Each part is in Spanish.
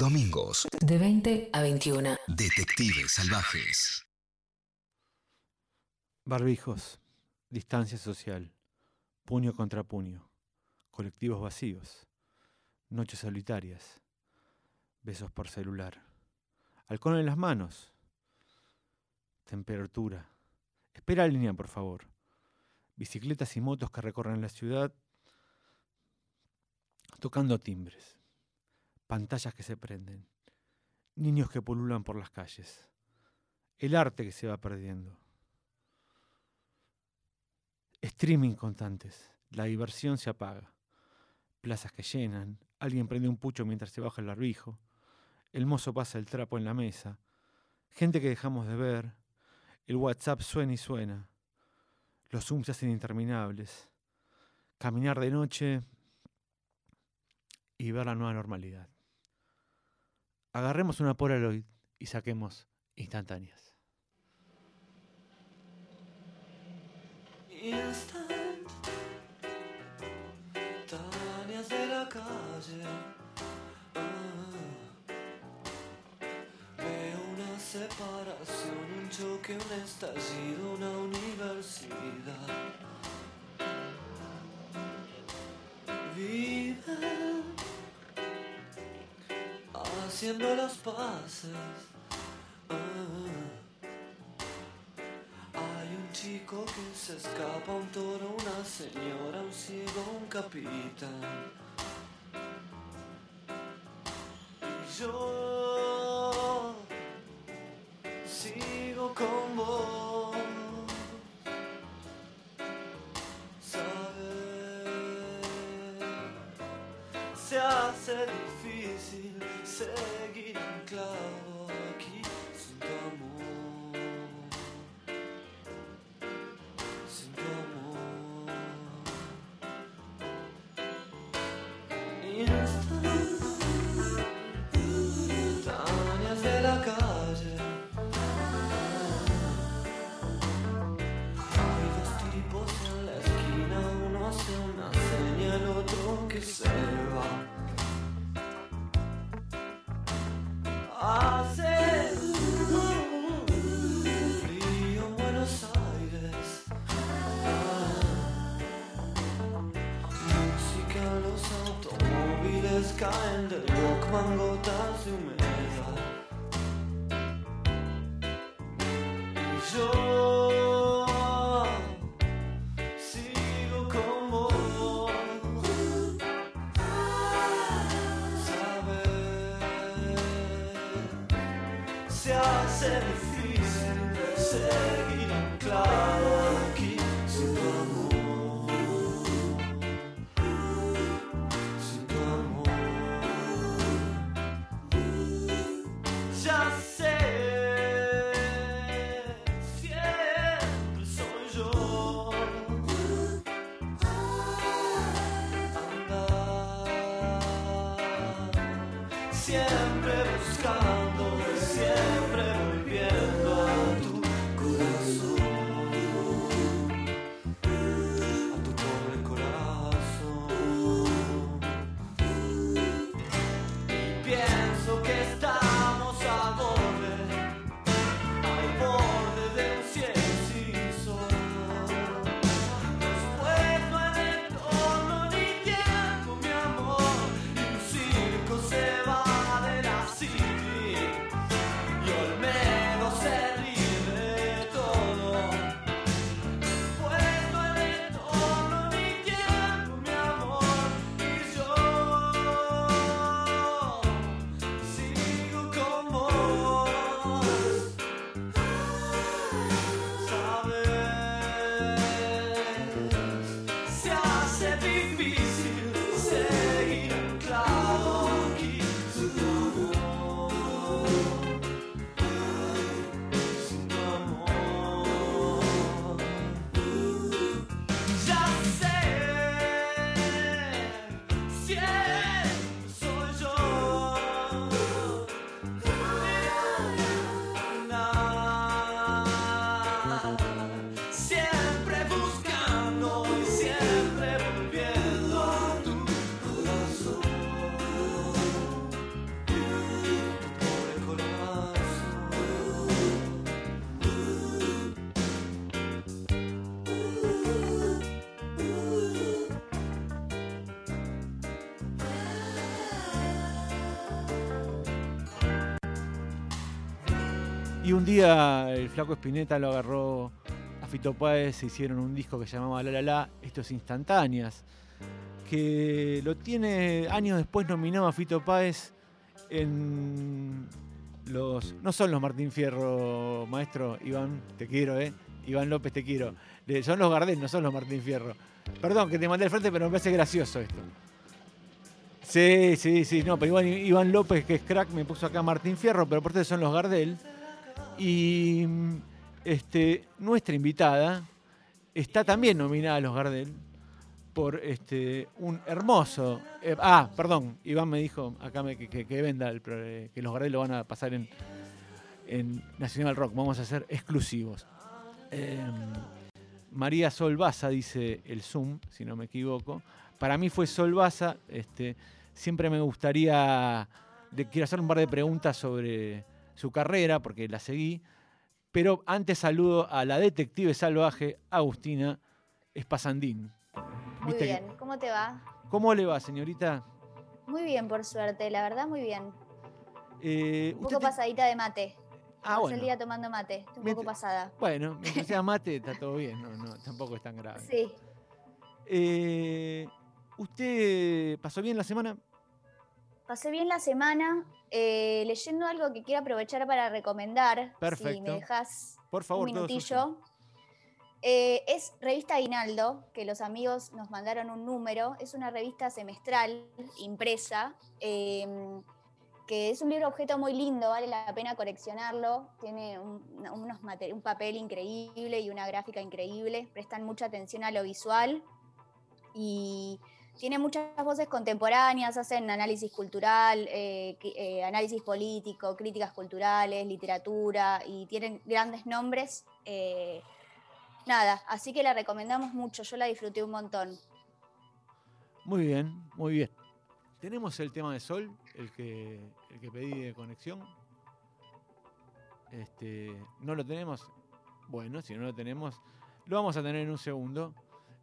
Domingos. De 20 a 21. Detectives salvajes. Barbijos. Distancia social. Puño contra puño. Colectivos vacíos. Noches solitarias. Besos por celular. Halcón en las manos. Temperatura. Espera línea, por favor. Bicicletas y motos que recorren la ciudad tocando timbres pantallas que se prenden, niños que pululan por las calles, el arte que se va perdiendo, streaming constantes, la diversión se apaga, plazas que llenan, alguien prende un pucho mientras se baja el barbijo, el mozo pasa el trapo en la mesa, gente que dejamos de ver, el WhatsApp suena y suena, los Zooms se hacen interminables, caminar de noche y ver la nueva normalidad agarremos una Polaroid y saquemos instantáneas. Instantáneas de la calle. Ah. Veo una separación, un choque, un estallido, una universidad. Vive haciendo las paces. Ah. Hay un chico que se escapa, un toro, una señora, un ciego, un capitán. Y yo sigo con vos. Saber se hace difícil seguir anclado aquí sin tu amor, sin tu del Walkman siempre buscando, siempre Y un día el flaco Spinetta lo agarró a Fito Páez, se hicieron un disco que se llamaba La La La, esto es instantáneas, que lo tiene años después nominado a Fito Páez en los. No son los Martín Fierro, maestro Iván, te quiero, ¿eh? Iván López, te quiero. Son los Gardel, no son los Martín Fierro. Perdón que te mandé al frente, pero me parece gracioso esto. Sí, sí, sí, no, pero igual Iván López, que es crack, me puso acá Martín Fierro, pero por son los Gardel. Y este, nuestra invitada está también nominada a los Gardel por este, un hermoso. eh, ah, perdón, Iván me dijo acá me- que, que- que venda, el eh, que los Gardel lo van a pasar en, en Nacional Rock. Vamos a hacer exclusivos. Em, María Sol Baza, dice el Zoom, si no me equivoco. Para mí fue Sol Baza. Este, siempre me gustaría. quiero hacer un par de preguntas sobre su carrera, porque la seguí. Pero antes saludo a la detective salvaje, Agustina Espasandín. Muy ¿Viste que- bien, ¿cómo te va? ¿Cómo le va, señorita? Muy bien, por suerte, la verdad, muy bien. Eh, Un poco te- pasadita de mate. Ah, bueno. el día tomando mate, estoy un poco pasada. Bueno, mientras sea mate, está todo bien. No, no, tampoco es tan grave. Sí, Eh, ¿Usted pasó bien la semana? Pasé bien la semana eh, leyendo algo que quiero aprovechar para recomendar. Si Perfecto. me dejas Por favor, un minutillo. Eh, es Revista Aguinaldo, que los amigos nos mandaron un número. Es una revista semestral, impresa, em, que es un libro objeto muy lindo, vale la pena coleccionarlo. Tiene un, unos un papel increíble y una gráfica increíble. Prestan mucha atención a lo visual y tiene muchas voces contemporáneas, hacen análisis cultural, eh, eh, análisis político, críticas culturales, literatura y tienen grandes nombres. eh, nada, así que la recomendamos mucho, yo la disfruté un montón. Muy bien, muy bien. Tenemos el tema de Sol, el que, el que pedí de conexión. Este, ¿No lo tenemos? Bueno, si no lo tenemos, lo vamos a tener en un segundo.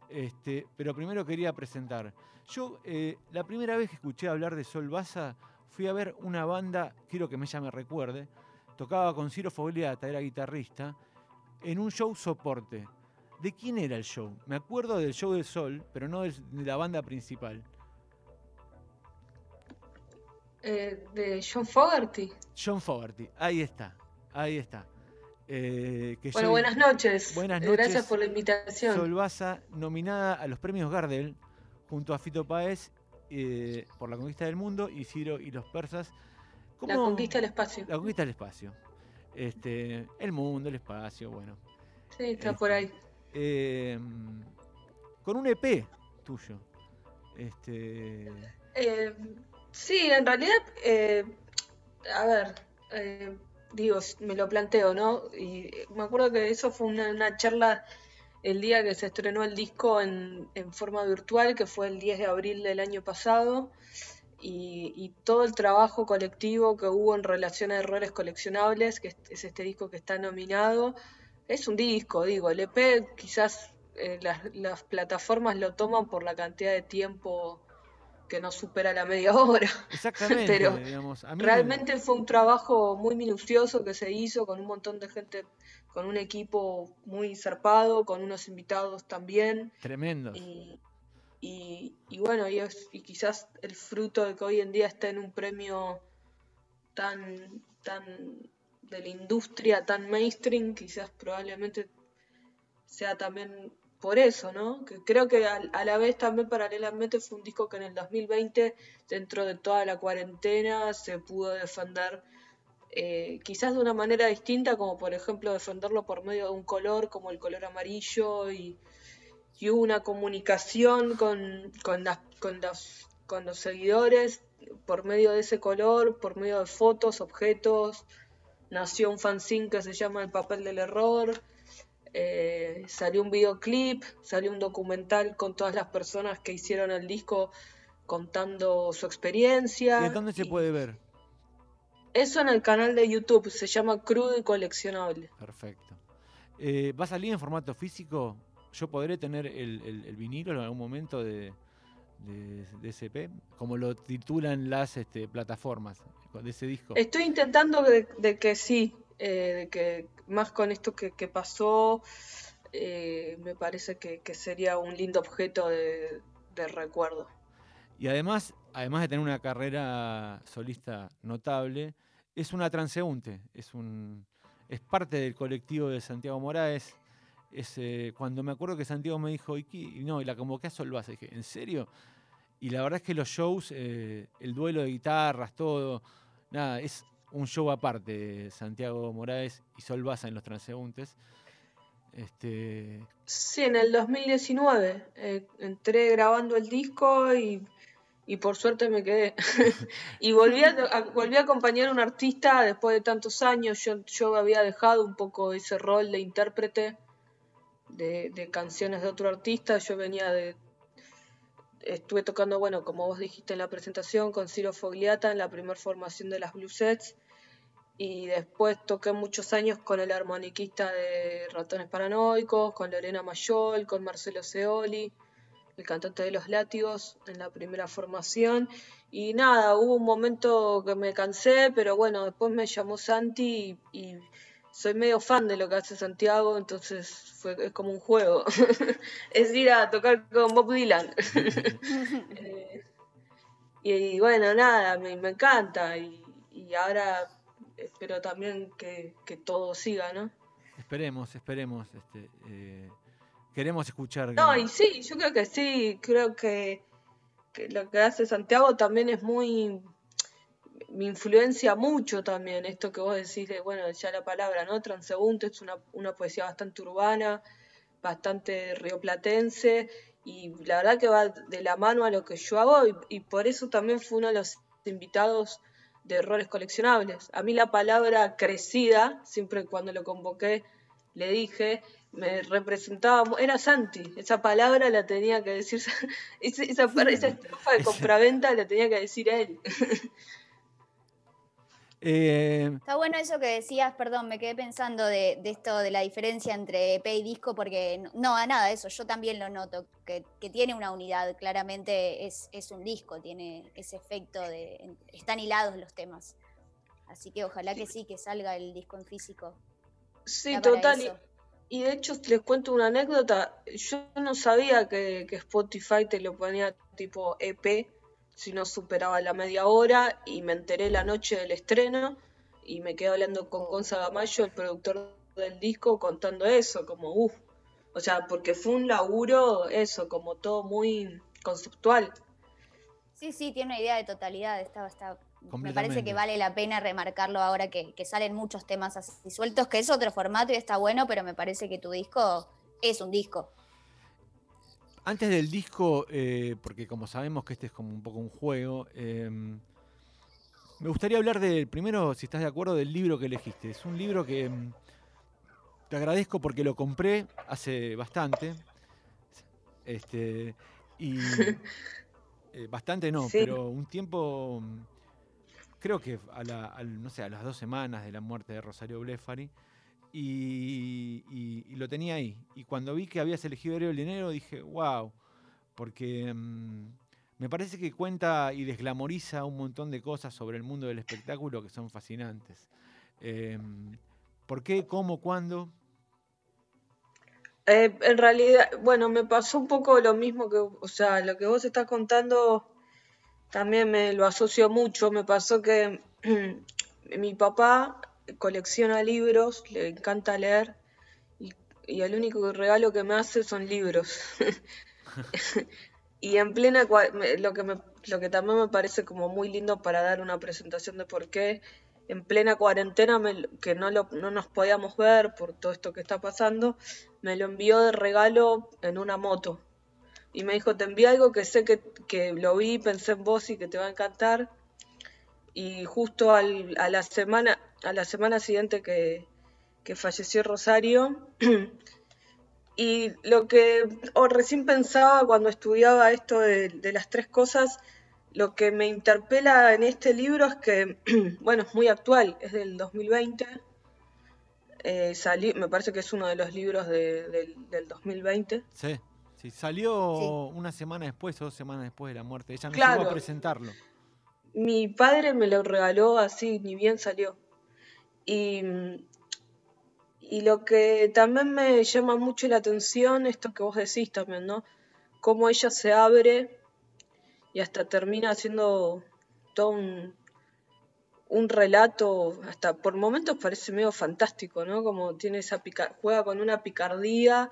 Este, pero primero quería presentar. Yo, eh, la primera vez que escuché hablar de Sol Baza, fui a ver una banda, quiero que me ella me recuerde, tocaba con Ciro Fogliata, era guitarrista, en un show soporte. ¿De quién era el show? Me acuerdo del show de Sol, pero no de la banda principal. Eh, de John Fogerty. John Fogerty, ahí está, ahí está. Eh, que Bueno, yo- buenas noches. Buenas noches. Gracias por la invitación. Sol Baza, nominada a los premios Gardel, junto a Fito Páez eh, por La Conquista del Mundo y Ciro y los Persas. La ¿Cómo- conquista del espacio. La Conquista del Espacio. Este, el mundo, el espacio, bueno. Sí, está Este, por ahí. Eh, con un EP tuyo. Este, Eh, sí, en realidad, a ver, digo, me lo planteo, ¿no? Y me acuerdo que eso fue una, una charla el día que se estrenó el disco en, en forma virtual, que fue el 10 de abril del año pasado, y, y todo el trabajo colectivo que hubo en relación a errores coleccionables, que es, es este disco que está nominado, es un disco, digo, el EP quizás eh, las, las plataformas lo toman por la cantidad de tiempo que no supera la media hora. exactamente, Pero digamos. A mí- Realmente fue un trabajo muy minucioso que se hizo con un montón de gente, con un equipo muy zarpado, con unos invitados también. Tremendo. Y, y, y bueno, y, es- y quizás el fruto de que hoy en día esté en un premio tan, tan de la industria, tan mainstream, quizás probablemente sea también por eso, ¿no? Que creo que a, la vez también paralelamente fue un disco que en el 2020, dentro de toda la cuarentena, se pudo defender eh, quizás de una manera distinta, como por ejemplo defenderlo por medio de un color como el color amarillo y, y hubo una comunicación con, con, los, con los seguidores por medio de ese color, por medio de fotos, objetos. Nació un fanzine que se llama El papel del error. Eh, salió un videoclip, salió un documental con todas las personas que hicieron el disco contando su experiencia. ¿Y dónde se y- puede ver? Eso en el canal de YouTube, se llama Crudo y Coleccionable. Perfecto. Eh, ¿Va a salir en formato físico? ¿Yo podré tener el, el- el vinilo en algún momento de, de, EP? Como lo titulan las este, plataformas de ese disco. Estoy intentando de, de que sí. Eh, que más con esto que, pasó, eh, me parece que, sería un lindo objeto de, recuerdo. Y además, además de tener una carrera solista notable, es una transeúnte, es un es parte del colectivo de Santiago Moraes. Es, eh, cuando me acuerdo que Santiago me dijo, y, qué?", y no, y la convoqué a Solvaza, dije, ¿en serio? Y la verdad es que los shows, eh, el duelo de guitarras, todo, nada, es un show aparte, Santiago Moraes y Solvaza en los transeúntes. Este, Sí, en el 2019 eh, entré grabando el disco y, y por suerte me quedé. y volví a, volví a acompañar a un artista después de tantos años. Yo, yo había dejado un poco ese rol de intérprete de canciones de otro artista. Yo venía de... Estuve tocando, bueno, como vos dijiste en la presentación, con Ciro Fogliata en la primera formación de las Bluesets. Y después toqué muchos años con el armoniquista de Ratones Paranoicos, con Lorena Mayol, con Marcelo Seoli, el cantante de Los Látigos en la primera formación. Y nada, hubo un momento que me cansé, pero bueno, después me llamó Santi y, y soy medio fan de lo que hace Santiago, entonces fue, es como un juego. es ir a tocar con Bob Dylan. Eh, y, y bueno, nada, me, me encanta. Y, y ahora espero también que, que todo siga, ¿no? esperemos, esperemos. Este, eh, queremos escuchar. No, y sí, yo creo que sí, creo que, que lo que hace Santiago también es muy, me influencia mucho también esto que vos decís de, bueno, ya la palabra, ¿no? Transeúnte es una, una poesía bastante urbana, bastante rioplatense, y la verdad que va de la mano a lo que yo hago, y, y por eso también fue uno de los invitados de errores coleccionables. A mí la palabra crecida, siempre cuando lo convoqué, le dije, me representaba, era Santi, esa palabra la tenía que decir, esa, esa, esa estrofa de compraventa la tenía que decir él. Eh, Está bueno eso que decías, perdón, me quedé pensando de, de esto de la diferencia entre EP y disco, porque no, a nada, eso yo también lo noto, que, que tiene una unidad, claramente es, es un disco, tiene ese efecto de. están hilados los temas. Así que ojalá que sí, que salga el disco en físico. Sí, total. eso. Y de hecho les cuento una anécdota. Yo no sabía que, que Spotify te lo ponía tipo EP si no superaba la media hora y me enteré la noche del estreno y me quedé hablando con Gonza Gamayo, el productor del disco, contando eso, como uff. O sea, porque fue un laburo, eso, como todo muy conceptual. Sí, sí, tiene una idea de totalidad. Está, está, me parece que vale la pena remarcarlo ahora que, que salen muchos temas así sueltos, que es otro formato y está bueno, pero me parece que tu disco es un disco. Antes del disco, eh, porque como sabemos que este es como un poco un juego, eh, me gustaría hablar del, primero, si estás de acuerdo, del libro que elegiste. Es un libro que mm, te agradezco porque lo compré hace bastante. Este, y eh, bastante no, Sí. pero un tiempo, mm, creo que a, la- al- no sé, a las dos semanas de la muerte de Rosario Blefari. Y lo tenía ahí. Y cuando vi que habías elegido Aéreo del Dinero, dije, wow, porque mm, me parece que cuenta y desglamoriza un montón de cosas sobre el mundo del espectáculo que son fascinantes. Em, ¿Por qué? ¿Cómo? ¿Cuándo? Eh, en realidad, bueno, me pasó un poco lo mismo que, o sea, lo que vos estás contando también me lo asocio mucho. Me pasó que mi papá colecciona libros, le encanta leer y, el único regalo que me hace son libros. Y en plena, lo que me, lo que también me parece como muy lindo para dar una presentación de por qué, en plena cuarentena, me que no, lo, no nos podíamos ver por todo esto que está pasando, me lo envió de regalo en una moto. Y me dijo, te envié algo que sé que, que lo vi, pensé en vos y que te va a encantar. Y justo a la semana, a la semana siguiente que, que falleció Rosario, y lo que o recién pensaba cuando estudiaba esto de, de las tres cosas, lo que me interpela en este libro es que, bueno, es muy actual, es del 2020. eh, salí- me parece que es uno de los libros de- del, del 2020. Sí, sí, salió Sí. una semana después o dos semanas después de la muerte. Ella no Claro. llegó a presentarlo. Mi padre me lo regaló así, ni bien salió. Y, y lo que también me llama mucho la atención, esto que vos decís también, ¿no? Cómo ella se abre y hasta termina haciendo todo un, un relato, hasta por momentos parece medio fantástico, ¿no? Como tiene esa pica juega con una picardía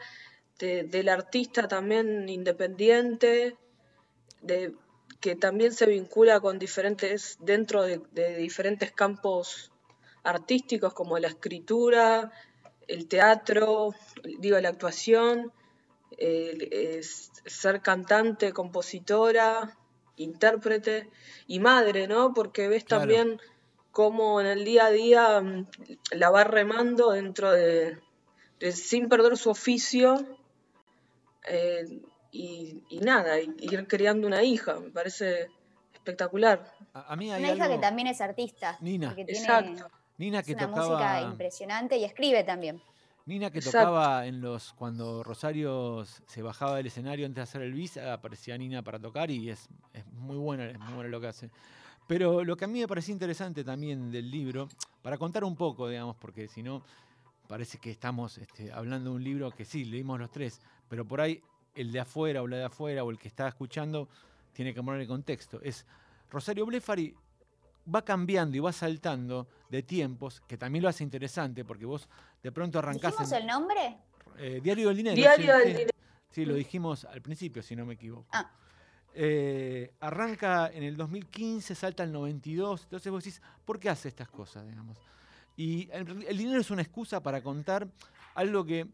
de- del artista también independiente, de, que también se vincula con diferentes, dentro de, de diferentes campos artísticos como la escritura, el teatro, digo, la actuación, el- es- ser cantante, compositora, intérprete y madre, ¿no? Porque ves Claro. también cómo en el día a día mm, la va remando dentro de, de- sin perder su oficio eh, y, y nada, y- ir creando una hija, me parece espectacular. A, a mí hay Una hija que también es artista. Nina. tiene, Exacto. Nina es que una música tocaba. impresionante y escribe también. Nina que Exacto. tocaba en los. cuando Rosario se bajaba del escenario antes de hacer el bis, aparecía Nina para tocar y es, es muy buena, es muy buena lo que hace. Pero lo que a mí me parecía interesante también del libro, para contar un poco, digamos, porque si no, parece que estamos este, hablando de un libro que sí, leímos los tres, pero por ahí el de afuera o la de afuera o el que está escuchando tiene que poner el contexto. Es Rosario Blefari va cambiando y va saltando de tiempos, que también lo hace interesante, porque vos de pronto arrancás ¿Dijimos en el nombre? eh, Diario del Dinero. Diario sí, del sí. Dinero. Sí, lo dijimos al principio, si no me equivoco. Ah. Eh, arranca en el 2015, salta al 92, entonces vos decís, ¿por qué hace estas cosas, digamos? Y el, el dinero es una excusa para contar algo que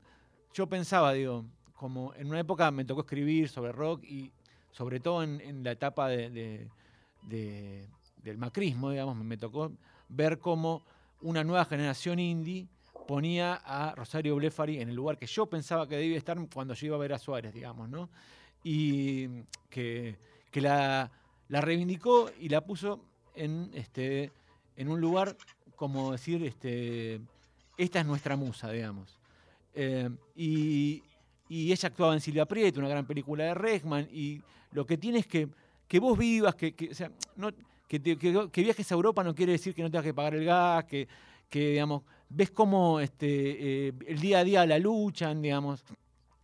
yo pensaba, digo, como en una época me tocó escribir sobre rock y sobre todo en, en la etapa de- de- de- del macrismo, digamos, me tocó ver cómo una nueva generación indie ponía a Rosario Blefari en el lugar que yo pensaba que debía estar cuando yo iba a ver a Suárez, digamos, ¿no? Y que, la, la reivindicó y la puso en, este, en un lugar como decir, este, esta es nuestra musa, digamos. Eh, y, y ella actuaba en Silvia Prieto, una gran película de Regman, y lo que tiene es que, que vos vivas, que, que, no, que, te- que- que viajes a Europa no quiere decir que no tengas que pagar el gas, que, que digamos, ves cómo este, eh, el día a día la luchan, digamos.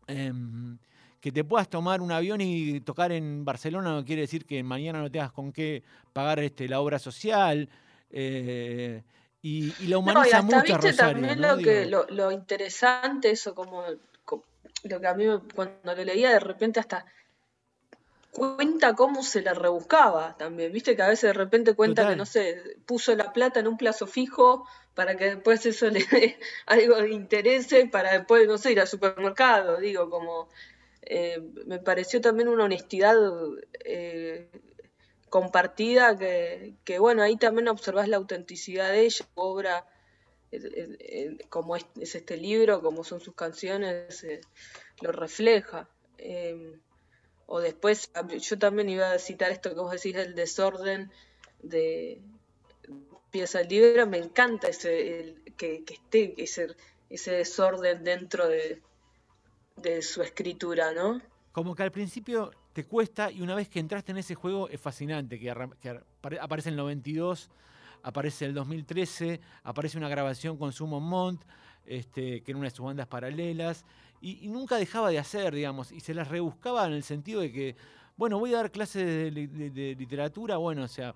Em, que te puedas tomar un avión y tocar en Barcelona no quiere decir que mañana no tengas con qué pagar este, la obra social. eh, y, y la No, y humaniza hasta mucho a Rosario. también ¿no? lo, que, lo, lo interesante, eso como, lo que a mí cuando lo leía de repente hasta cuenta cómo se la rebuscaba también, viste que a veces de repente cuenta Total. que no sé, puso la plata en un plazo fijo para que después eso le dé algo de interés para después, no sé, ir al supermercado, digo, como eh, me pareció también una honestidad eh, compartida que, que, bueno, ahí también observás la autenticidad de ella, obra, como es, es este libro, como son sus canciones, eh, lo refleja. O después, yo también iba a citar esto que vos decís del desorden de pieza el libro, me encanta ese que, esté ese, ese desorden dentro de, de su escritura, ¿no? Como que al principio te cuesta y una vez que entraste en ese juego es fascinante, que, aparece el 92, aparece el 2013, aparece una grabación con Sumo Mont, este, que era una de sus bandas paralelas, y, y nunca dejaba de hacer, digamos, y se las rebuscaba en el sentido de que, bueno, voy a dar clases de, li- de- de literatura, bueno, o sea,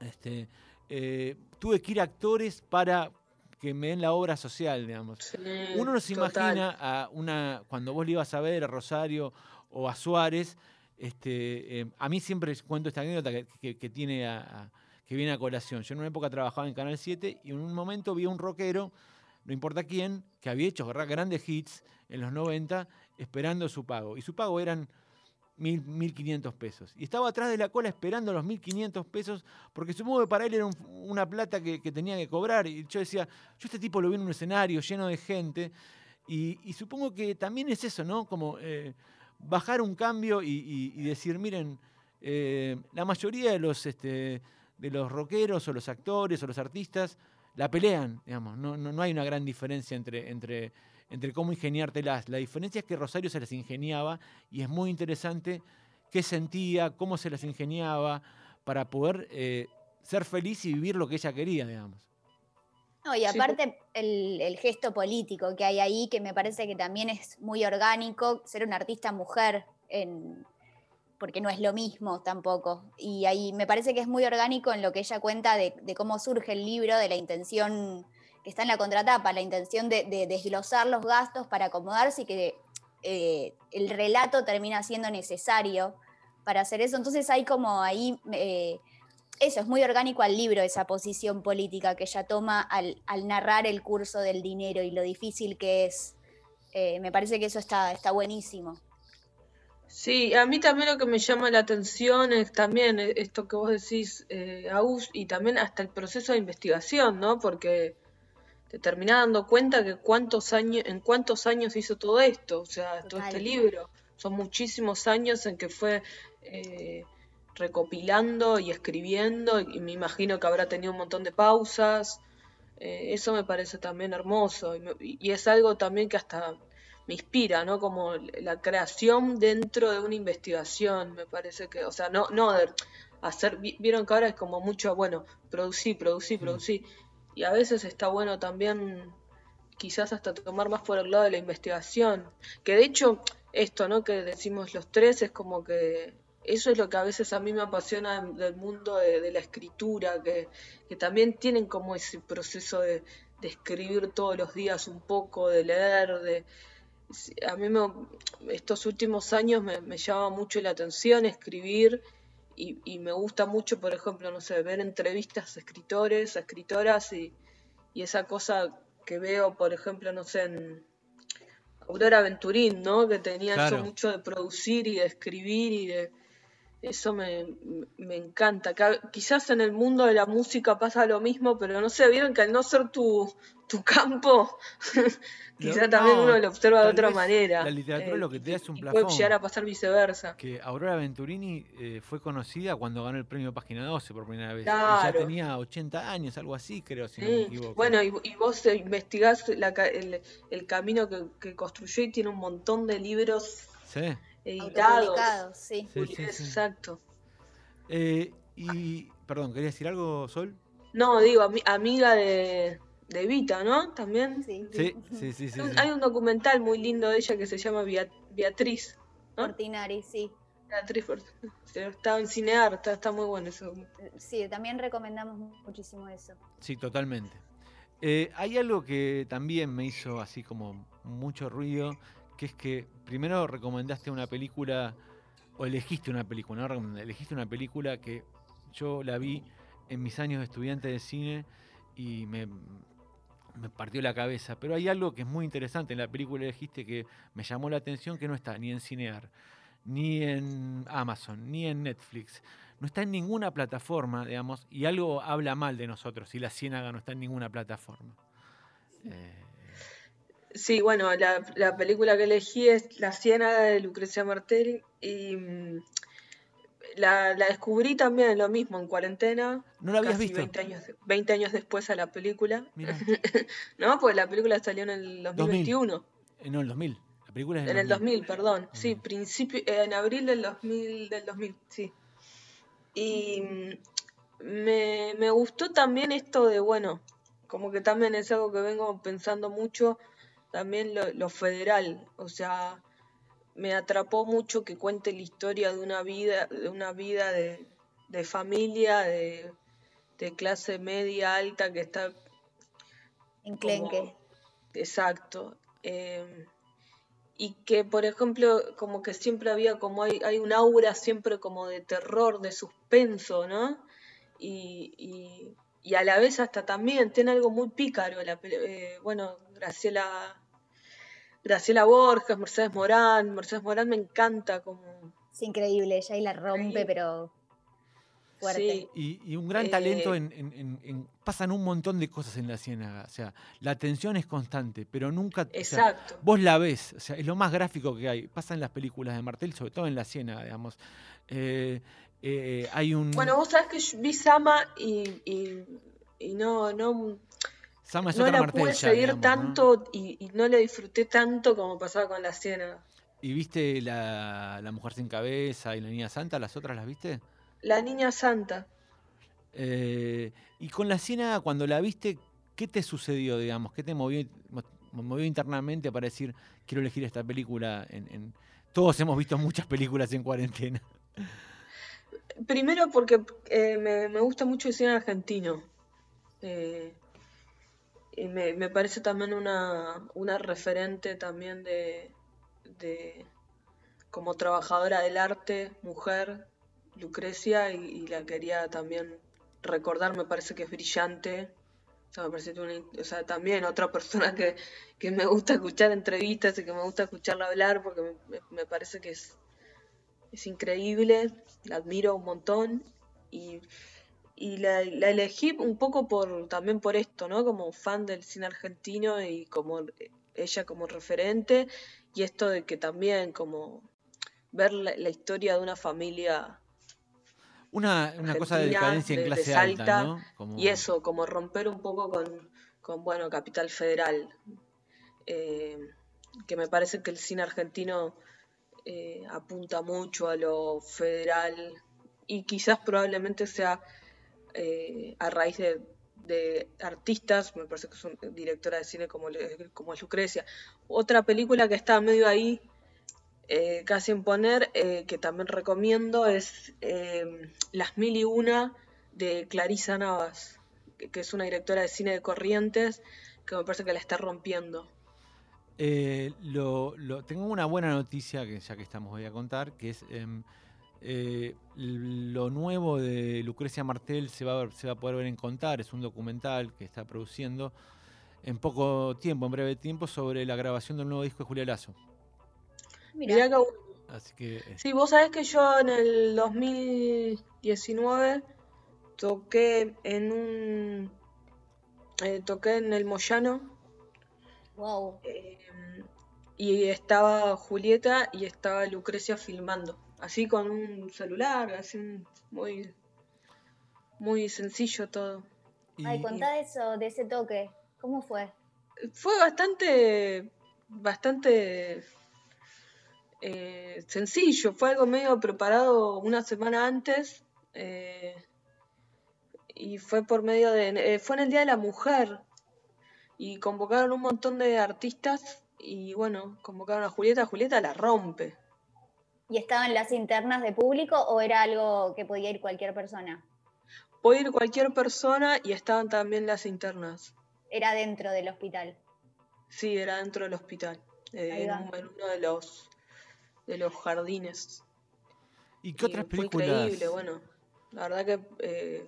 este, eh, tuve que ir a actores para que me den la obra social, digamos. Sí, Uno no se total. imagina a una, cuando vos le ibas a ver a Rosario o a Suárez, este, eh, a mí siempre cuento esta anécdota que, que- que tiene a- a- que viene a colación. Yo en una época trabajaba en Canal 7 y en un momento vi a un rockero, no importa quién, que había hecho gra- grandes hits en los 90 esperando su pago. Y su pago eran mil, 1.500 pesos. Y estaba atrás de la cola esperando los 1.500 pesos porque supongo que para él era un- una plata que, que tenía que cobrar. Y yo decía, yo este tipo lo vi en un escenario lleno de gente. Y, supongo que también es eso, ¿no? Como eh, bajar un cambio y decir, miren, eh, la mayoría de los, este, de los rockeros o los actores o los artistas la pelean, digamos. No, no, no hay una gran diferencia entre, entre, entre cómo ingeniártelas. La diferencia es que Rosario se las ingeniaba y es muy interesante qué sentía, cómo se las ingeniaba para poder eh, ser feliz y vivir lo que ella quería, digamos. No, y aparte el, el gesto político que hay ahí, que me parece que también es muy orgánico, ser una artista mujer, en, porque no es lo mismo tampoco. Y ahí me parece que es muy orgánico en lo que ella cuenta de, cómo surge el libro, de la intención que está en la contratapa, la intención de, de desglosar los gastos para acomodarse y que eh, el relato termina siendo necesario para hacer eso. Entonces hay como ahí... eh, eso, es muy orgánico al libro, esa posición política que ella toma al, al narrar el curso del dinero y lo difícil que es. Eh, me parece que eso está, está buenísimo. Sí, a mí también lo que me llama la atención es también eh, esto que vos decís, eh, Agus, y también hasta el proceso de investigación, ¿no? Porque te terminás dando cuenta que cuántos años, en cuántos años hizo todo esto, o sea, todo este libro. Son muchísimos años en que fue eh, recopilando y escribiendo, y me imagino que habrá tenido un montón de pausas. Eh, eso me parece también hermoso, y, me- y es algo también que hasta me inspira, ¿no? Como la creación dentro de una investigación, me parece que, o sea, no, no de hacer, vi- vieron que ahora es como mucho, bueno, producir, producir, producir, y a veces está bueno también quizás hasta tomar más por el lado de la investigación, que de hecho esto, ¿no? Que decimos los tres es como que eso es lo que a veces a mí me apasiona del mundo de, de la escritura, que, que también tienen como ese proceso de, de escribir todos los días un poco, de leer, de, a mí me, estos últimos años me, me llama mucho la atención escribir y, y me gusta mucho, por ejemplo, no sé, ver entrevistas a escritores, a escritoras y, y esa cosa que veo, por ejemplo, no sé, en Aurora Venturín, ¿no? Que tenía Claro. eso mucho de producir y de escribir y de... Eso me, me encanta. Ca- Quizás en el mundo de la música pasa lo mismo, pero no sé, vieron que al no ser tu, tu campo, quizás No, también no, uno lo observa de otra manera. Eh, la literatura lo que te da es un y plafón. Puede llegar a pasar viceversa. Que Aurora Venturini eh, fue conocida cuando ganó el premio Página 12 por primera vez. Claro. Ella tenía 80 años, algo así, creo, si no me Sí. equivoco. Bueno, y, y vos eh, investigás la el, el camino que, que construyó y tiene un montón de libros Sí. editados. Sí. Sí, sí, sí. Exacto. Eh, y, perdón, ¿querías decir algo, Sol? No, digo, ami- amiga de, de Vita, ¿no? También. Sí. Sí, sí, sí, sí. Hay un- sí. Hay un documental muy lindo de ella que se llama Bea- Beatriz. ¿no? Portinari, sí. Beatriz, por- está en Cinear, está, está muy bueno eso. Sí, también recomendamos muchísimo eso. Sí, totalmente. Eh, hay algo que también me hizo así como mucho ruido, que es que primero recomendaste una película, o elegiste una película, no elegiste una película que yo la vi en mis años de estudiante de cine y me, me partió la cabeza. Pero hay algo que es muy interesante en la película que elegiste que me llamó la atención, que no está ni en Cinear, ni en Amazon, ni en Netflix. No está en ninguna plataforma, digamos, y algo habla mal de nosotros si la Ciénaga no está en ninguna plataforma. Eh, Sí, bueno, la, la película que elegí es La Ciénaga de Lucrecia Martelli y mm, la, la descubrí también lo mismo en cuarentena. ¿No la habías casi visto? 20 años, 20 años después a la película. Mira, No, pues la película salió en el 2021. eh, no, el 2000. La película es En el 2000, perdón. Sí, Mm. principio, eh, en abril del 2000, del 2000, sí. Y mm, me, me gustó también esto de, bueno, como que también es algo que vengo pensando mucho, también lo, lo federal. O sea, me atrapó mucho que cuente la historia de una vida, de una vida de, de familia, de, de clase media alta que está En como-. Exacto. Eh, y que, por ejemplo, como que siempre había como hay, hay un aura siempre como de terror, de suspenso, ¿no? Y, y, y a la vez hasta también tiene algo muy pícaro. La, eh, bueno, Graciela, Graciela Borges, Mercedes Morán. Mercedes Morán me encanta como... Es increíble, ella ahí la rompe, Sí. pero fuerte. Sí, Y, y un gran talento Eh, en, en- en- en- Pasan un montón de cosas en la Ciénaga. O sea, la tensión es constante, pero nunca... o sea, exacto. vos la ves, o sea, es lo más gráfico que hay. Pasa en las películas de Martel, sobre todo en la Ciénaga, digamos. Eh, eh, hay un... Bueno, vos sabés que yo vi Sama y, y, y no, no, Sama no la pude seguir digamos, ¿no? tanto y, y no la disfruté tanto como pasaba con la Ciénaga. ¿Y viste la, la Mujer sin Cabeza y la Niña Santa? ¿Las otras las viste? La Niña Santa. Eh, y con la Ciénaga, cuando la viste, ¿Qué te sucedió, digamos? ¿Qué te movió, mo- movió internamente para decir, quiero elegir esta película? En, en- Todos hemos visto muchas películas en cuarentena. Primero porque eh, me, me gusta mucho el cine argentino. Eh, y me, me parece también una, una referente también de, de como trabajadora del arte, mujer, Lucrecia, y, la quería también recordar, me parece que es brillante. O sea, me parece una- o sea, también otra persona que, que me gusta escuchar entrevistas y que me gusta escucharla hablar porque me, me- me parece que es, es increíble, la admiro un montón y, y la, la elegí un poco por también por esto, ¿no? Como fan del cine argentino y como ella como referente y esto de que también como ver la, la historia de una familia Una, una cosa de decadencia en de- de clase Salta, alta, ¿no? Como- y eso, como romper un poco con, con bueno, Capital Federal. Eh, que me parece que el cine argentino eh, apunta mucho a lo federal y quizás probablemente sea eh, a raíz de, artistas, me parece que es una directora de cine como, le- como Lucrecia. Otra película que está medio ahí, eh, casi en poner, eh, que también recomiendo, es eh, Las Mil y Una de Clarisa Navas, que, es una directora de cine de Corrientes, que me parece que la está rompiendo. Eh, lo, lo- tengo una buena noticia que ya que estamos voy a contar, que es em, eh, lo nuevo de Lucrecia Martel se va, a ver- se va a poder ver en Contar, es un documental que está produciendo en poco tiempo, en breve tiempo, sobre la grabación del nuevo disco de Julia Lazo. Mira, Mirá que. Así que eh, Sí, vos sabés que yo en el 2019 toqué en un... eh, toqué en el Moyano wow. eh, y estaba Julieta y estaba Lucrecia filmando, así con un celular, así un- muy, muy sencillo todo. Ay, contá eso, de ese toque. ¿Cómo fue? Fue bastante, bastante eh, sencillo, fue algo medio preparado una semana antes eh, y fue por medio de, eh, fue en el Día de la Mujer y convocaron un montón de artistas y bueno, convocaron a Julieta, Julieta la rompe. ¿Y estaban las internas de público o era algo que podía ir cualquier persona? Puede ir cualquier persona y estaban también las internas. Era dentro del hospital. Sí, era dentro del hospital, eh, en, va. un- en uno de los de los jardines. ¿Y qué Y otras fue películas? increíble, bueno. La verdad que eh,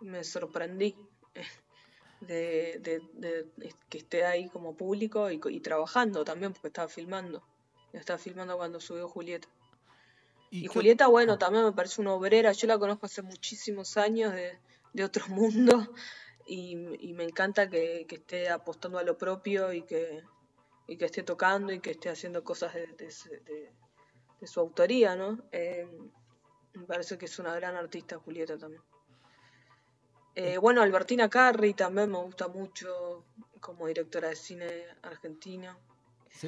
me sorprendí de, de- de que esté ahí como público y, y trabajando también, porque estaba filmando. Estaba filmando cuando subió Julieta. Y Julieta, bueno, también me parece una obrera. Yo la conozco hace muchísimos años de, de otro mundo y, y me encanta que, que esté apostando a lo propio y que, y que esté tocando y que esté haciendo cosas de, de su- de- de su autoría, ¿no? Eh, me parece que es una gran artista Julieta también. Eh, bueno, Albertina Carri también me gusta mucho como directora de cine argentina.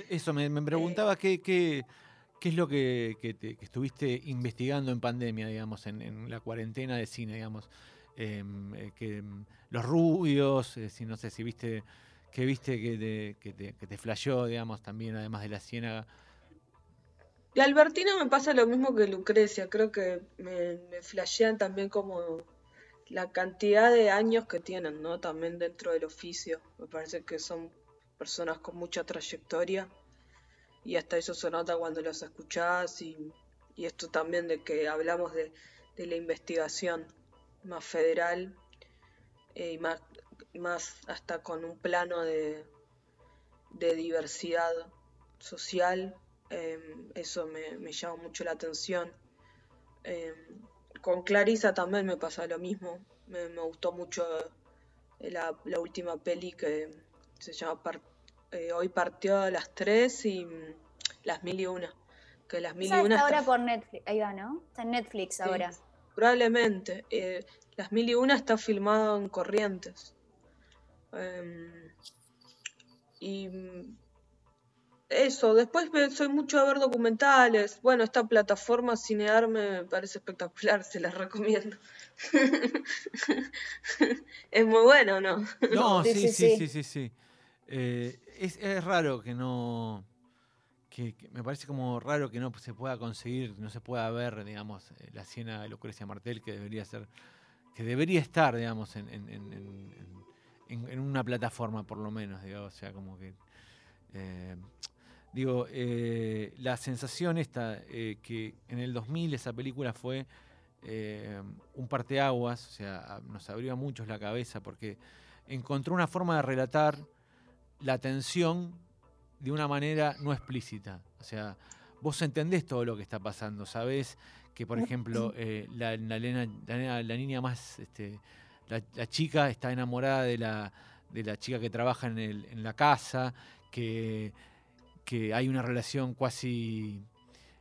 Eso, me, Eh, me preguntaba qué, qué, qué es lo que, que te- que estuviste investigando en pandemia, digamos, en, en la cuarentena de cine, digamos. Em, eh, que, em, los rubios, eh, si no sé si viste, que viste que te, que te, que te flasheó, digamos, también, además de la ciénaga. Y Albertina me pasa lo mismo que Lucrecia, creo que me, me flashean también como la cantidad de años que tienen, ¿no? También dentro del oficio. Me parece que son personas con mucha trayectoria y hasta eso se nota cuando los escuchás y, y esto también de que hablamos de, la investigación más federal eh, y más, más hasta con un plano de, diversidad social. eh, eso me, llama mucho la atención. Eh, con Clarisa también me pasa lo mismo. Me, gustó mucho la, última peli que se llama eh, Hoy partió a las 3 y mm, Las Mil y Una. Que Las Mil y Una está está ahora por Netflix. Ahí va, ¿no? Está en Netflix Sí, ahora. Probablemente. Eh, Las Mil y Una está filmado en Corrientes. Em, y mm, eso, después me- soy mucho a ver documentales. Bueno, esta plataforma Cinear me parece espectacular, se la recomiendo. es muy bueno, ¿no? No, Sí, sí, sí, sí, sí, sí. Eh, es, es raro que no. Que, me parece como raro que no se pueda conseguir, no se pueda ver, digamos, eh, la Siena de Lucrecia Martel, que debería ser. que debería estar, digamos, en, en- en- en- una plataforma, por lo menos, digo, o sea, como que. eh, digo, la sensación esta, que en el 2000 esa película fue un parteaguas, o sea, nos abrió a muchos la cabeza porque encontró una forma de relatar la tensión de una manera no explícita. O sea, vos entendés todo lo que está pasando, sabés que, por ejemplo, eh, la, la nena- la nena- la niña más, este, la, chica está enamorada de la, de la chica que trabaja en, el- en la casa, que, que hay una relación casi,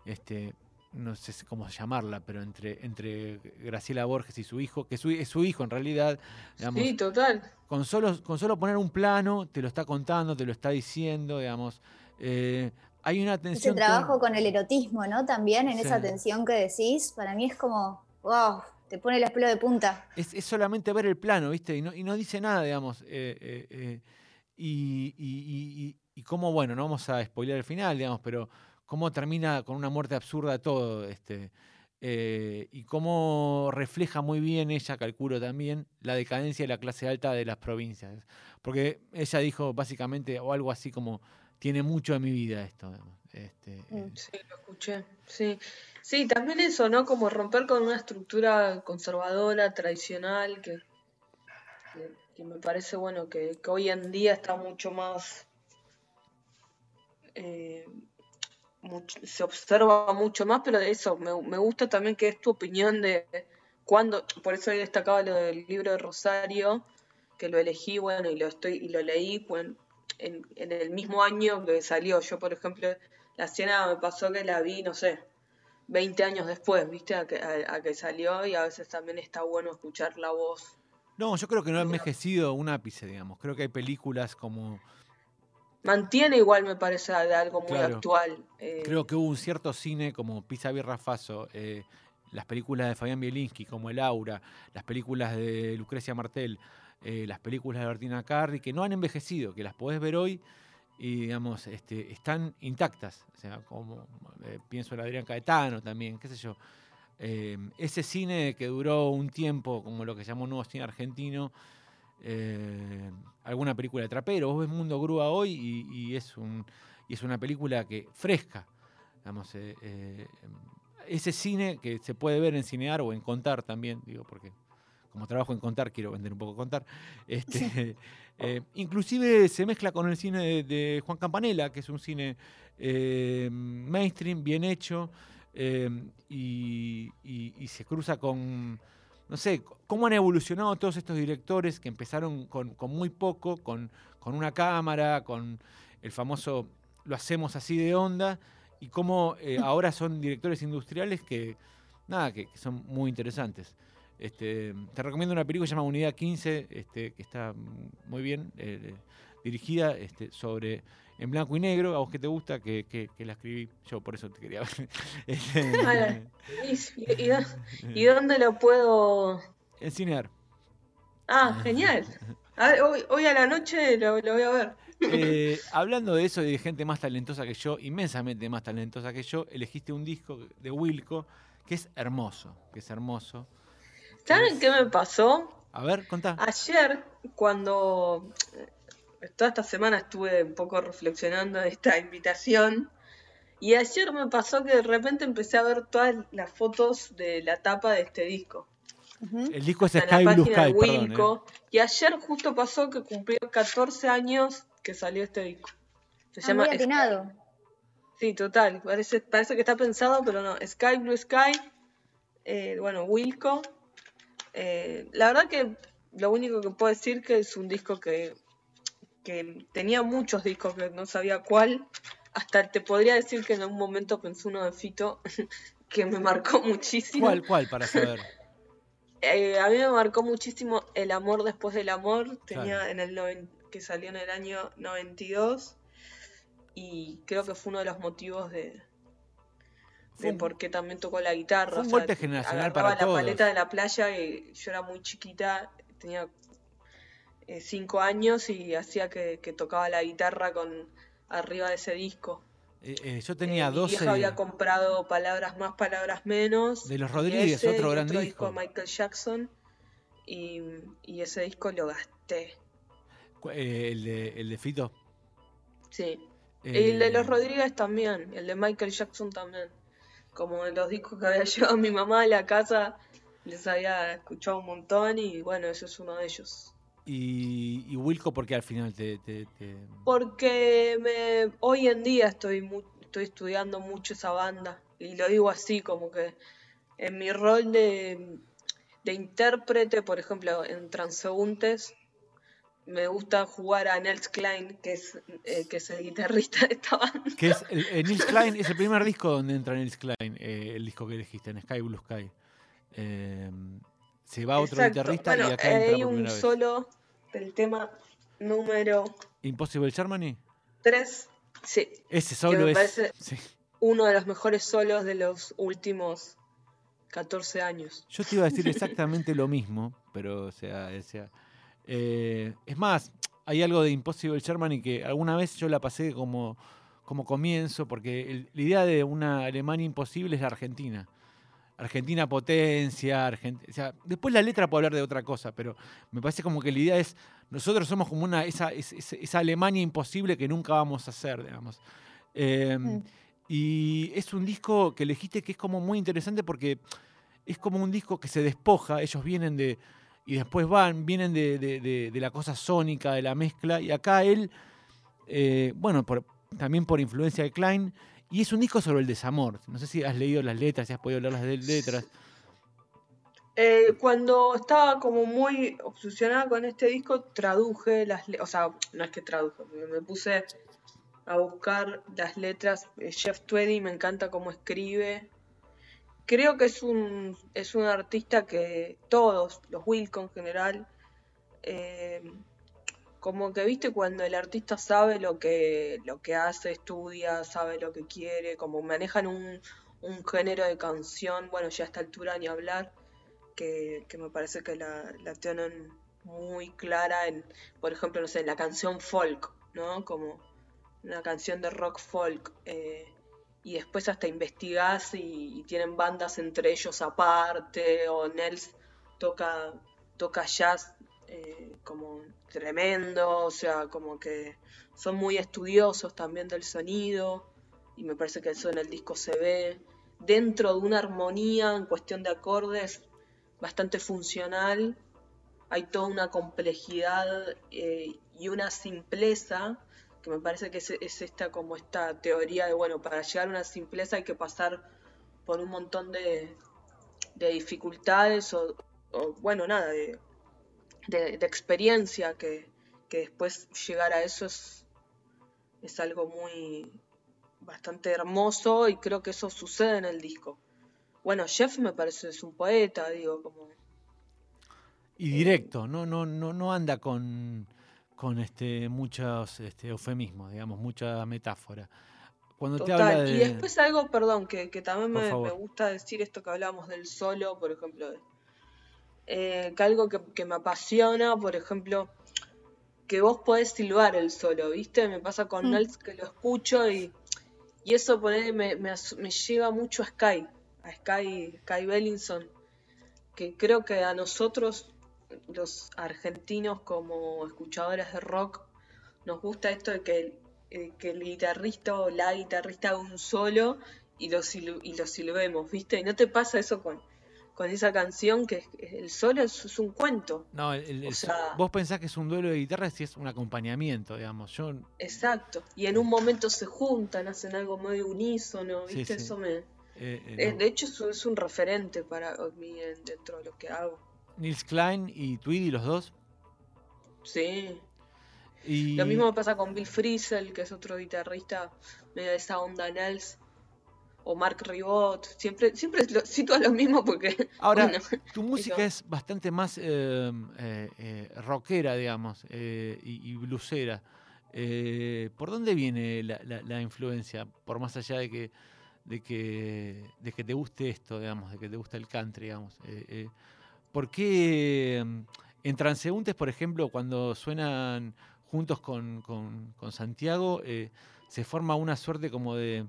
este, no sé cómo llamarla, pero entre, entre Graciela Borges y su hijo, que su- es su hijo en realidad, digamos, Sí, total. con solo, con solo poner un plano, te lo está contando, te lo está diciendo, digamos. eh, hay una Ese tensión. todo- trabajo con el erotismo, ¿no? También en Sí. esa tensión que decís, para mí es como, wow, te pone los pelos de punta. es, es solamente ver el plano, ¿viste? Y no, y no dice nada, digamos. eh, eh, eh, y, y, y- y- y cómo, bueno, no vamos a spoiler el final, digamos, pero cómo termina con una muerte absurda todo, este. eh, y cómo refleja muy bien ella, calculo también, la decadencia de la clase alta de las provincias. Porque ella dijo básicamente, o algo así como, tiene mucho de mi vida esto. este, Mm. eh, Sí, lo escuché. Sí. Sí, también eso, ¿no? Como romper con una estructura conservadora, tradicional, que, que, que me parece, bueno, que, que hoy en día está mucho más... eh, mucho- se observa mucho más, pero de eso, me, me gusta también que es tu opinión de cuándo, por eso he destacado lo del libro de Rosario, que lo elegí, bueno, y lo estoy, y lo leí, bueno, en, en el mismo año que salió. Yo, por ejemplo, la escena me pasó que la vi, no sé, 20 años después, ¿viste? A que, a- a que salió y a veces también está bueno escuchar la voz. No, yo creo que no ha envejecido un ápice, digamos. Creo que hay películas como. Mantiene igual, me parece, de algo muy Claro. actual. eh, Creo que hubo un cierto cine como Pisa Birra Faso, eh, las películas de Fabián Bielinski, como El Aura, las películas de Lucrecia Martel, eh, las películas de Bertina Carri, que no han envejecido, que las podés ver hoy y, digamos, este, están intactas. O sea, como pienso en Adrián Caetano también, qué sé yo. Ese cine que duró un tiempo, como lo que llamó nuevo cine argentino, eh, alguna película de trapero. Vos ves Mundo Grúa hoy y, y es un y es una película que fresca. Digamos, eh, eh, ese cine que se puede ver en Cinear o en Contar también, digo, porque como trabajo en Contar quiero vender un poco Contar. Este, inclusive se mezcla con el cine de, de Juan Campanella, que es un cine mainstream, bien hecho, y, y- y se cruza con, no sé, cómo han evolucionado todos estos directores que empezaron con, con muy poco, con, con una cámara, con el famoso lo hacemos así de onda, y cómo eh, ahora son directores industriales que, nada, que, que son muy interesantes. Este, te recomiendo una película que se llama Unidad 15, este, que está muy bien eh, dirigida este, sobre en blanco y negro, a vos que te gusta, que, que- que la escribí yo, por eso te quería ver. Este, Vale. ¿Y, y, dó- y dónde lo puedo...? en Cinear. Ah, genial. A ver, hoy, hoy a la noche lo, lo voy a ver. Eh, hablando de eso y de gente más talentosa que yo, inmensamente más talentosa que yo, elegiste un disco de Wilco que es hermoso, que es hermoso. ¿Saben qué me pasó? A ver, contá. Ayer, cuando toda esta semana estuve un poco reflexionando de esta invitación, y ayer me pasó que de repente empecé a ver todas las fotos de la tapa de este disco. Ujú. El disco es En la Sky Blue página Sky, de perdón. ¿eh? Wilco. Y ayer justo pasó que cumplió 14 años que salió este disco. Se Ah, llama muy atinado. Sí, total. Parece, parece que está pensado, pero no. Sky Blue Sky. eh, bueno, Wilco. Eh, la verdad que lo único que puedo decir que es un disco que, que tenía muchos discos que no sabía cuál. Hasta te podría decir que en algún momento pensé uno de Fito que me marcó muchísimo. ¿Cuál, cuál, para saber? Eh, a mí me marcó muchísimo El amor después del amor. Tenía Claro. en el noven- que salió en el año 92. Y creo que fue uno de los motivos de, de por qué también tocó la guitarra. fue un o sea, generacional para la todos. paleta de la playa y yo era muy chiquita, tenía eh, cinco años y hacía que, que tocaba la guitarra con arriba de ese disco. Eh, eh, yo Eh, tenía mi 12 vieja había comprado Palabras Más, Palabras Menos. de los Rodríguez, ese, otro gran otro disco. de Michael Jackson. Y, y ese disco lo gasté. Eh, el, de, el de Fito. Sí. Y el de Eh, los Rodríguez también. El de Michael Jackson también. Como de los discos que había llevado mi mamá a la casa, les había escuchado un montón y bueno, ese es uno de ellos. Y, y Wilco, porque al final te. te- te- Porque me, hoy en día estoy, mu- estoy estudiando mucho esa banda. Y lo digo así, como que en mi rol de, de intérprete, por ejemplo, en Transeúntes, me gusta jugar a Nels Klein, que es, eh, que es el guitarrista de esta banda. Que es el, el Nils Klein, es el primer disco donde entra Nils Klein, eh, el disco que elegiste, en Sky Blue Sky. Eh, se va otro Exacto. guitarrista Bueno, y acá entra hay por un vez. solo del tema número Impossible Germany. 3. Sí, Ese solo me es. sí. uno de los mejores solos de los últimos 14 años. Yo te iba a decir exactamente lo mismo, pero o sea, o sea, eh, es más, hay algo de Impossible Germany que alguna vez yo la pasé como, como comienzo, porque el- la idea de una Alemania imposible es la Argentina. Argentina potencia, Argent- o sea, después la letra puede hablar de otra cosa, pero me parece como que la idea es, nosotros somos como una, esa, es- es- esa Alemania imposible que nunca vamos a hacer, digamos. Eh, Mm. Y es un disco que elegiste que es como muy interesante porque es como un disco que se despoja, ellos vienen de, y después van, vienen de, de- de- de la cosa sónica, de la mezcla, y acá él, eh, bueno, por- también por influencia de Klein, y es un disco sobre el desamor. No sé si has leído las letras, si has podido leer las letras. Eh, cuando estaba como muy obsesionada con este disco, traduje las letras, o sea, no es que traduje, me, me puse a buscar las letras. Eh, Jeff Tweedy me encanta cómo escribe. Creo que es un, es un artista que todos, los Wilco en general, eh, como que viste cuando el artista sabe lo que, lo que hace, estudia, sabe lo que quiere, como manejan un, un género de canción, bueno, ya a esta altura ni hablar que, que me parece que la, la tienen muy clara en, por ejemplo, no sé, la canción folk, ¿no? Como una canción de rock folk. eh, y después hasta investigás y, y tienen bandas entre ellos aparte, o Nels toca, toca jazz eh, como tremendo, o sea, como que son muy estudiosos también del sonido, y me parece que eso en el disco se ve, dentro de una armonía en cuestión de acordes bastante funcional, hay toda una complejidad eh, y una simpleza que me parece que es, es esta como esta teoría de bueno para llegar a una simpleza hay que pasar por un montón de, de dificultades o, o, bueno nada de, de, de experiencia que, que, después llegar a eso es, es algo muy bastante hermoso y creo que eso sucede en el disco bueno Jeff me parece es un poeta digo como Y directo, no, no, no, no anda con, con este, muchos este, eufemismos, digamos, mucha metáfora. Cuando te habla de. Y después algo, perdón, que, que también me, me gusta decir esto que hablamos del solo, por ejemplo, de- eh, que algo que, que me apasiona, por ejemplo, que vos podés silbar el solo, ¿viste? Me pasa con Mm. Nels que lo escucho y, y eso ponele, me, me, lleva mucho a Sky, a Sky, Sky Bellinson, que creo que a nosotros, los argentinos como escuchadores de rock, nos gusta esto de que el, eh, que el guitarrista o la guitarrista haga un solo y lo, y lo silbemos, ¿viste? Y no te pasa eso con, con esa canción que es- el solo es, es un cuento. No, el- el- sea- vos pensás que es un duelo de guitarras si es un acompañamiento, digamos. Yo Exacto. Y en un momento se juntan, hacen algo medio unísono, ¿viste? sí. Eso me... eh, eh, eh, no. de hecho, eso es un referente para mí en- dentro de lo que hago. Nils Klein y Tweedy, los dos. Sí. Y Lo mismo me pasa con Bill Frisell, que es otro guitarrista medio de esa onda Nels. O Mark Ribot. Siempre, siempre lo, cito a lo mismo porque. Ahora, bueno, tu música es bastante más eh, eh, eh, rockera, digamos, eh, y, y blusera. ¿Por dónde viene la, la- la influencia? Por más allá de que, de, que, de que te guste esto, digamos, de que te guste el country, digamos. ¿Por qué En Transeúntes, por ejemplo, cuando suenan juntos con, con- con Santiago, se forma una suerte como de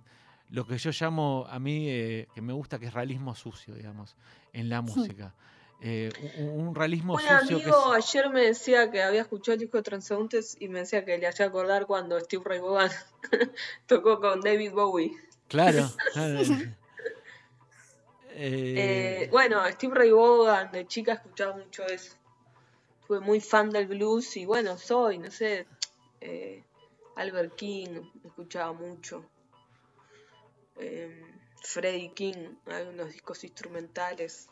lo que yo llamo a mí, eh, que me gusta, que es realismo sucio, digamos, en la música. Eh, un, un realismo Un sucio que amigo es... ayer me decía que había escuchado el disco de Transeúntes y me decía que le hacía acordar cuando Steve Ray Vaughan tocó con David Bowie. Claro, claro. Eh, Eh, bueno, Steve Ray Vaughan de chica escuchaba mucho eso. Fui muy fan del blues y bueno, soy, no sé, eh, Albert King, escuchaba mucho. Eh, Freddie King, hay unos discos instrumentales.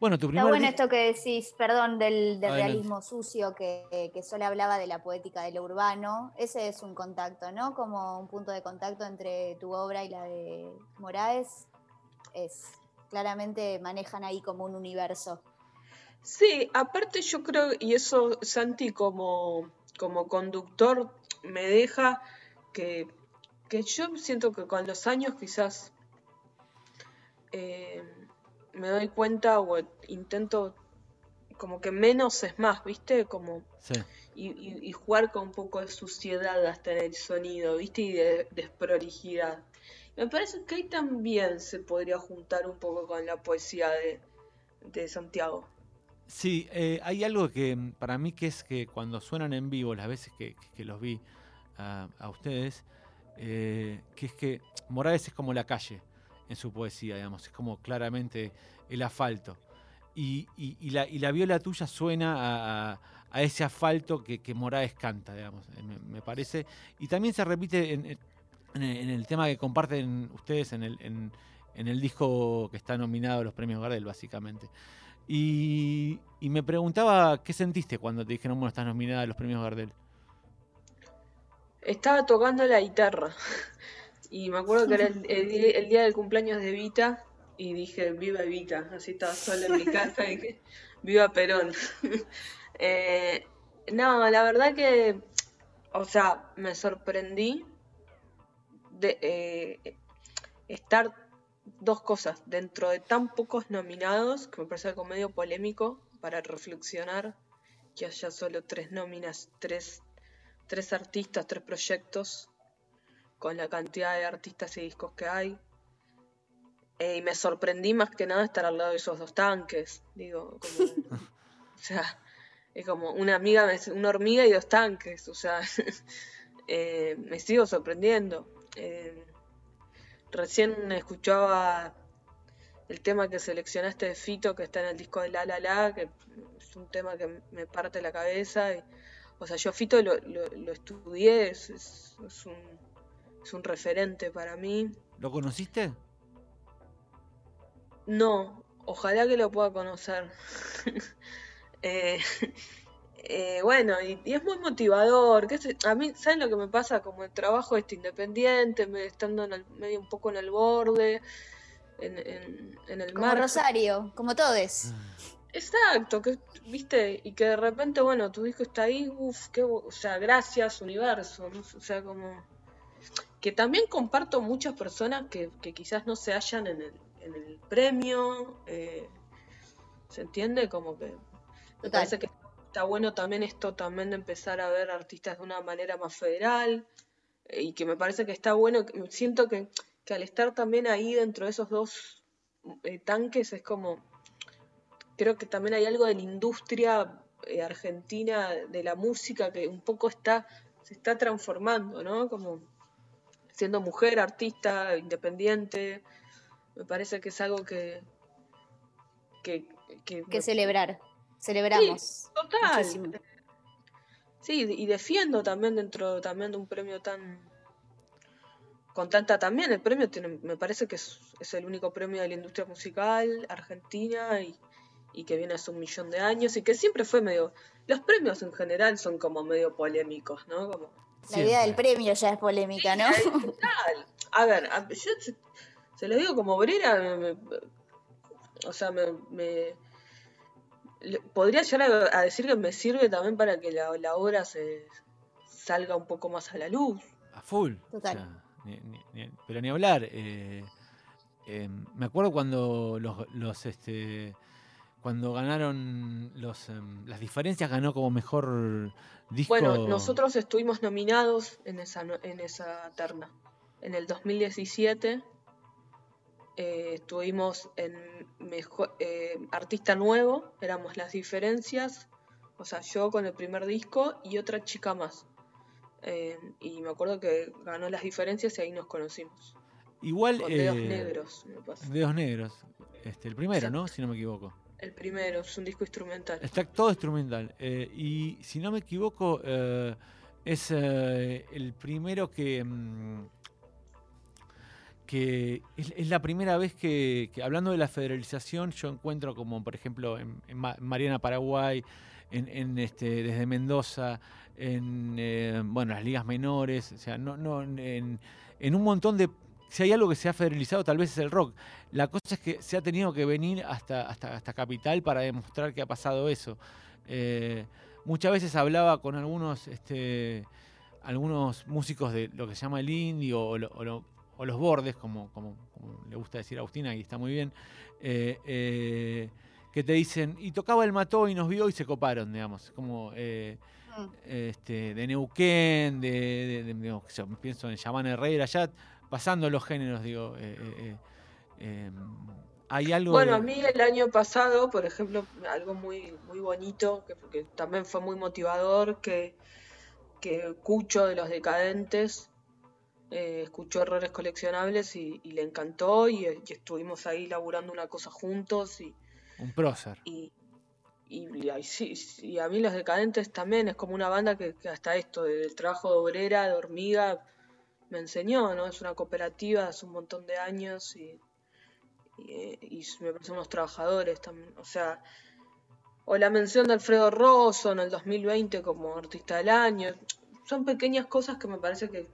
bueno, tu Está bueno esto que decís, perdón, del, realismo sucio, que, que solo hablaba de la poética de lo urbano. Ese es un contacto, ¿no? Como un punto de contacto entre tu obra y la de Moraes. Es, claramente manejan ahí como un universo. Sí, aparte yo creo, y eso Santi como, como conductor me deja que, que yo siento que con los años quizás eh, me doy cuenta o intento como que menos es más, ¿viste? Como Sí. y, y- y jugar con un poco de suciedad hasta en el sonido, ¿viste? Y de desprolijidad. Me parece que ahí también se podría juntar un poco con la poesía de, de Santiago. Sí, eh, hay algo que mm, para mí que es que cuando suenan en vivo, las veces que, los vi a, a ustedes, eh, que es que Morales es como la calle en su poesía, digamos, es como claramente el asfalto. Y, la, la viola tuya suena a, ese asfalto que, que Morales canta, digamos, eh, me, parece. Y también se repite en, en el, tema que comparten ustedes en el, en- en el disco que está nominado a los premios Gardel, básicamente. Y, y me preguntaba qué sentiste cuando te dijeron, bueno, estás nominada a los premios Gardel. Estaba tocando la guitarra y me acuerdo que era el, el di- el día del cumpleaños de Vita y dije, viva Evita, así estaba sola en mi casa y dije, viva Perón. Eh, no, la verdad que, o sea, me sorprendí de eh, estar dos cosas dentro de tan pocos nominados, que me parece algo medio polémico para reflexionar, que haya solo tres nóminas, tres, tres artistas, tres proyectos, con la cantidad de artistas y discos que hay. Eh, y me sorprendí más que nada estar al lado de esos dos tanques, digo, como, o sea, es como una amiga, una hormiga y dos tanques, o sea, eh, me sigo sorprendiendo. Eh, recién escuchaba el tema que seleccionaste de Fito, que está en el disco de La La La, que es un tema que me parte la cabeza. y- o sea, yo Fito lo, lo- lo estudié, es, es- es un, es un referente para mí. ¿Lo conociste? No, ojalá que lo pueda conocer. Eh, eh, bueno, y, y es muy motivador. sé- a mí, ¿saben lo que me pasa? Como el trabajo este independiente, me, estando en el, medio un poco en el borde, en, en, en el Como mar. Rosario, como todes. Exacto, que viste, y que de repente, bueno, tu disco está ahí, uff, qué, o sea, gracias, universo, ¿no? o sea, como que también comparto muchas personas que, que quizás no se hallan en el, en el premio, eh, ¿se entiende? Como que me parece que está bueno también esto también de empezar a ver artistas de una manera más federal eh, y que me parece que está bueno, siento que, que al estar también ahí dentro de esos dos eh, tanques es como, creo que también hay algo de la industria eh, argentina de la música que un poco está, se está transformando, ¿no? Como siendo mujer, artista, independiente, me parece que es algo que... que, que Que me- celebrar. Celebramos. Total. muchísimo. Sí, y defiendo también dentro también de un premio tan con tanta también el premio tiene, me parece que es, es el único premio de la industria musical argentina y, y que viene hace un millón de años y que siempre fue medio los premios en general son como medio polémicos, ¿no? Como La idea del premio ya es polémica, ¿no? Total. A ver, a- yo se, se lo digo como obrera, me- me- o sea, me, me- le- podría llegar a, a decir que me sirve también para que la, la obra se salga un poco más a la luz. A full. Total. O sea, ni- ni- ni- pero ni hablar. eh, eh, me acuerdo cuando los, los, este, cuando ganaron los, em, las diferencias, ganó como mejor disco. Bueno, nosotros estuvimos nominados en esa, en esa terna. En el 2017 eh, estuvimos en mejor, eh, Artista Nuevo, éramos las diferencias, o sea, yo con el primer disco y otra chica más. Eh, y me acuerdo que ganó las diferencias y ahí nos conocimos. Igual. Con dedos eh, negros, me pasa. Dedos negros. Este, el primero, Exacto. ¿no? Si no me equivoco. El primero, es un disco instrumental. Está todo instrumental. eh, y si no me equivoco, eh, es eh, el primero que. mm, que es, la primera vez que, hablando de la federalización, yo encuentro como, por ejemplo, en, en Ma- Mariana Paraguay, en, este, desde Mendoza, en bueno, las ligas menores, o sea, no, no, en un montón de. Si hay algo que se ha federalizado, tal vez es el rock. La cosa es que se ha tenido que venir hasta, hasta, hasta Capital para demostrar que ha pasado eso. Eh, muchas veces hablaba con algunos, este, algunos músicos de lo que se llama el indie o, lo- o lo- o los bordes, como, como, como le gusta decir a Agustina, y está muy bien, eh, eh, que te dicen, y tocaba el mató y nos vio y se coparon, digamos, como Mm. este, de Neuquén, de, de- yo, pienso en Yaman Herrera, ya pasando los géneros, digo, eh, eh, eh, eh, hay algo... Bueno, de- a mí el año pasado, por ejemplo, algo muy, muy bonito, que, que también fue muy motivador, que, que Cucho de los Decadentes eh, escuchó Errores Coleccionables y, y le encantó y, y estuvimos ahí laburando una cosa juntos y, Un prócer. y, y a mí Los Decadentes también es como una banda que, que hasta esto del trabajo de obrera, de hormiga, me enseñó, ¿no? Es una cooperativa hace un montón de años y, y, eh, y me parecen unos trabajadores también, o sea, o la mención de Alfredo Rosso en el 2020 como artista del año, son pequeñas cosas que me parece que,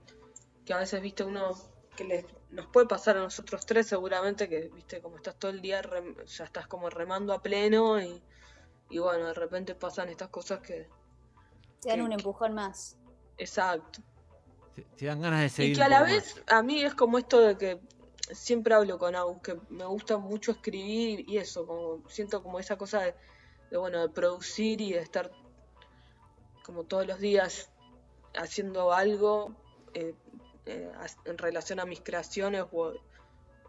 que a veces, viste, uno que les, nos puede pasar a nosotros tres seguramente que, viste, como estás todo el día, rem- ya estás como remando a pleno y, y bueno, de repente pasan estas cosas que, Te dan que- un empujón más. exacto. Te, dan ganas de seguir. Y que a la vez a mí es como esto de que siempre hablo con Agus, que me gusta mucho escribir y eso, como siento como esa cosa de, de, bueno, de producir y de estar como todos los días haciendo algo eh, eh, en relación a mis creaciones o,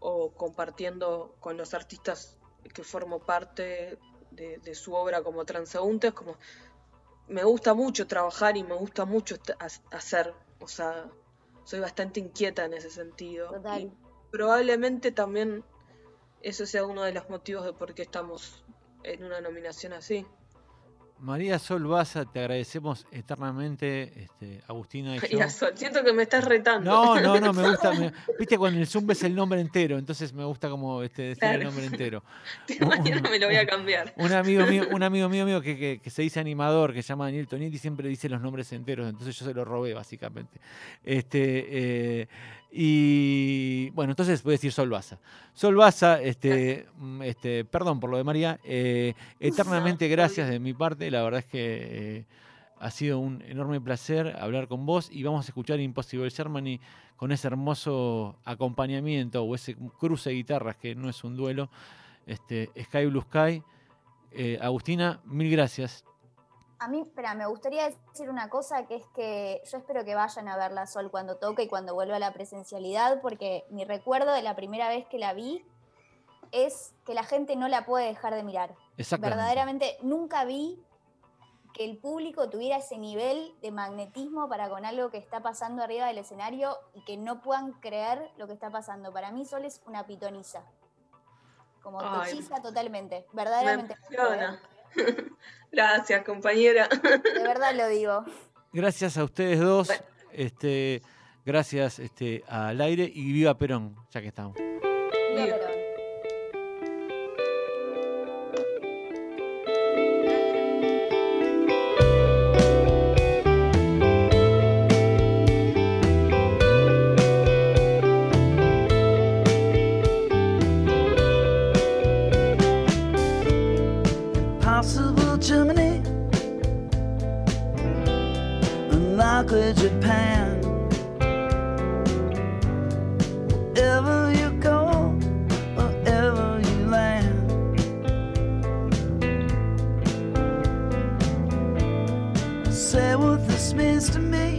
o compartiendo con los artistas que formo parte de, de su obra como transeúntes, como me gusta mucho trabajar y me gusta mucho hacer, o sea, soy bastante inquieta en ese sentido. Total. Y probablemente también eso sea uno de los motivos de por qué estamos en una nominación así. María Sol Baza, te agradecemos eternamente, este, Agustina y yo. María Sol, siento que me estás retando. No, no, no, me gusta. me- Viste, cuando el Zoom es el nombre entero, entonces me gusta como este, decir el nombre entero. Mañana me lo voy a cambiar. Un amigo mío, un amigo mío, mío que, que- que se dice animador, que se llama Daniel Tonietti, siempre dice los nombres enteros, entonces yo se lo robé, básicamente. Este, eh, y bueno, entonces voy a decir Sol Baza. Sol Baza, este, mm, este, perdón por lo de María, eh, eternamente gracias de mi parte, la verdad es que eh, ha sido un enorme placer hablar con vos y vamos a escuchar Impossible Germany con ese hermoso acompañamiento o ese cruce de guitarras que no es un duelo, este, Sky Blue Sky. Eh, Agustina, mil gracias. A mí, espera, me gustaría decir una cosa que es que yo espero que vayan a ver la Sol cuando toque y cuando vuelva a la presencialidad, porque mi recuerdo de la primera vez que la vi es que la gente no la puede dejar de mirar. Verdaderamente nunca vi que el público tuviera ese nivel de magnetismo para con algo que está pasando arriba del escenario y que no puedan creer lo que está pasando. Para mí Sol es una pitoniza. Como Ay. totalmente, Me verdaderamente. Gracias, compañera. De verdad lo digo. Gracias a ustedes dos. Bueno. Este, gracias este, al aire y viva Perón, ya que estamos. Viva Viva. Perón. To me.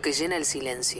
Lo que llena el silencio.